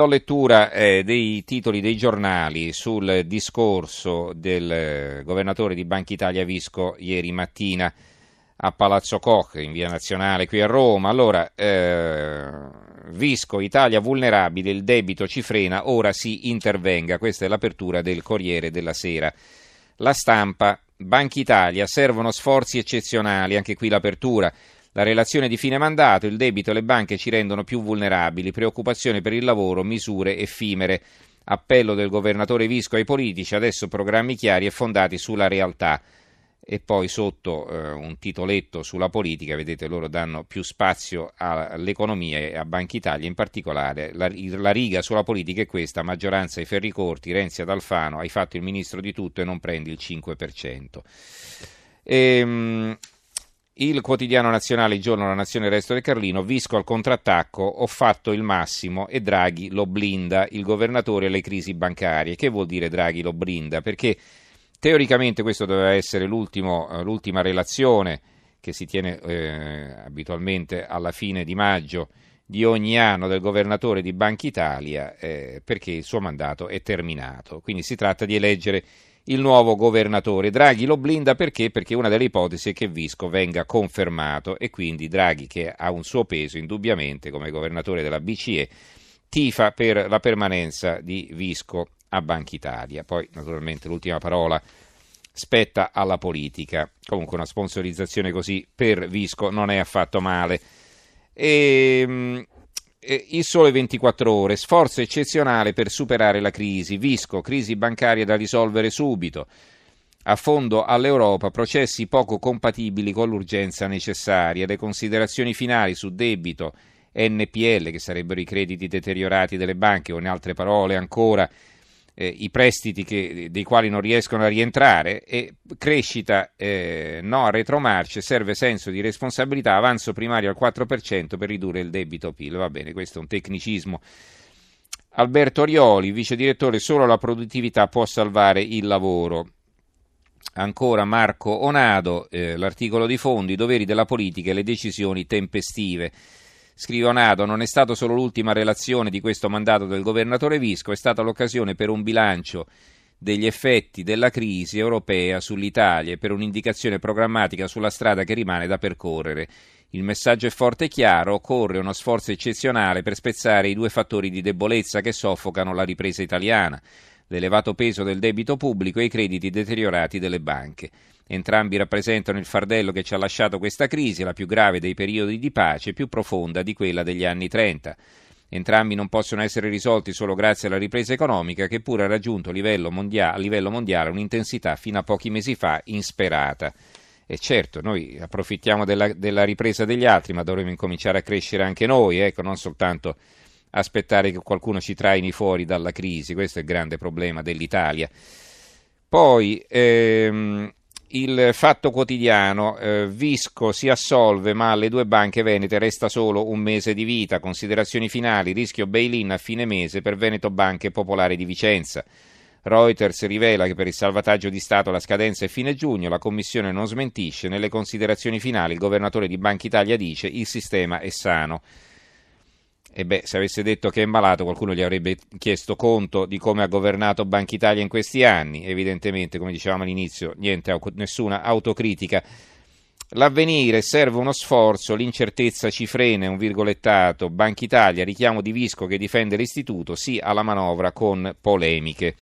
Do lettura eh, dei titoli dei giornali sul discorso del eh, governatore di Banca Italia Visco ieri mattina a Palazzo Koch in via nazionale qui a Roma. Allora, eh, Visco, Italia vulnerabile, il debito ci frena, ora si intervenga. Questa è l'apertura del Corriere della Sera. La stampa, Banca Italia, servono sforzi eccezionali, anche qui l'apertura. La relazione di fine mandato, il debito e le banche ci rendono più vulnerabili, preoccupazione per il lavoro, misure effimere. Appello del governatore Visco ai politici, adesso programmi chiari e fondati sulla realtà. E poi sotto eh, un titoletto sulla politica, vedete loro danno più spazio all'economia e a Banca Italia, in particolare la, la riga sulla politica è questa, maggioranza ai ferri corti, Renzi ad Alfano, hai fatto il ministro di tutto e non prendi il 5%. Ehm, il quotidiano nazionale, il giorno La Nazione, il resto del Carlino, Visco al contrattacco, ho fatto il massimo e Draghi lo blinda, il governatore alle crisi bancarie. Che vuol dire Draghi lo blinda? Perché teoricamente questo doveva essere eh, l'ultima relazione che si tiene eh, abitualmente alla fine di maggio di ogni anno del governatore di Banca Italia eh, perché il suo mandato è terminato. Quindi si tratta di eleggere il nuovo governatore. Draghi lo blinda perché? Perché una delle ipotesi è che Visco venga confermato e quindi Draghi, che ha un suo peso indubbiamente come governatore della BCE, tifa per la permanenza di Visco a Banca Italia. Poi, naturalmente, l'ultima parola spetta alla politica. Comunque, una sponsorizzazione così per Visco non è affatto male. E, ehm, il sole 24 ore, sforzo eccezionale per superare la crisi, Visco, crisi bancaria da risolvere subito, a fondo all'Europa, processi poco compatibili con l'urgenza necessaria, le considerazioni finali su debito, NPL, che sarebbero i crediti deteriorati delle banche, o in altre parole ancora eh, i prestiti che, dei quali non riescono a rientrare e crescita eh, no a retromarce, serve senso di responsabilità, avanzo primario al 4% per ridurre il debito PIL. Va bene, questo è un tecnicismo. Alberto Rioli, vice direttore, solo la produttività può salvare il lavoro. Ancora Marco Onado, eh, l'articolo di fondi, i doveri della politica e le decisioni tempestive. Scrive Onado, non è stata solo l'ultima relazione di questo mandato del governatore Visco, è stata l'occasione per un bilancio degli effetti della crisi europea sull'Italia e per un'indicazione programmatica sulla strada che rimane da percorrere. Il messaggio è forte e chiaro, occorre uno sforzo eccezionale per spezzare i due fattori di debolezza che soffocano la ripresa italiana, l'elevato peso del debito pubblico e i crediti deteriorati delle banche. Entrambi rappresentano il fardello che ci ha lasciato questa crisi, la più grave dei periodi di pace, più profonda di quella degli anni 30. Entrambi non possono essere risolti solo grazie alla ripresa economica che pure ha raggiunto a livello, mondiale, a livello mondiale un'intensità fino a pochi mesi fa insperata. E certo, noi approfittiamo della, della ripresa degli altri, ma dovremmo incominciare a crescere anche noi, ecco, non soltanto aspettare che qualcuno ci traini fuori dalla crisi, questo è il grande problema dell'Italia. Poi ehm, il Fatto Quotidiano, eh, Visco si assolve ma alle due banche venete resta solo un mese di vita, considerazioni finali, rischio bail-in a fine mese per Veneto Banche Popolare di Vicenza. Reuters rivela che per il salvataggio di Stato la scadenza è fine giugno, la Commissione non smentisce, nelle considerazioni finali il governatore di Banca Italia dice il sistema è sano. E beh, se avesse detto che è malato, qualcuno gli avrebbe chiesto conto di come ha governato Banca Italia in questi anni. Evidentemente, come dicevamo all'inizio, niente, nessuna autocritica. L'avvenire serve uno sforzo, l'incertezza ci frena, un virgolettato. Banca Italia, richiamo di Visco che difende l'istituto, sì alla manovra con polemiche.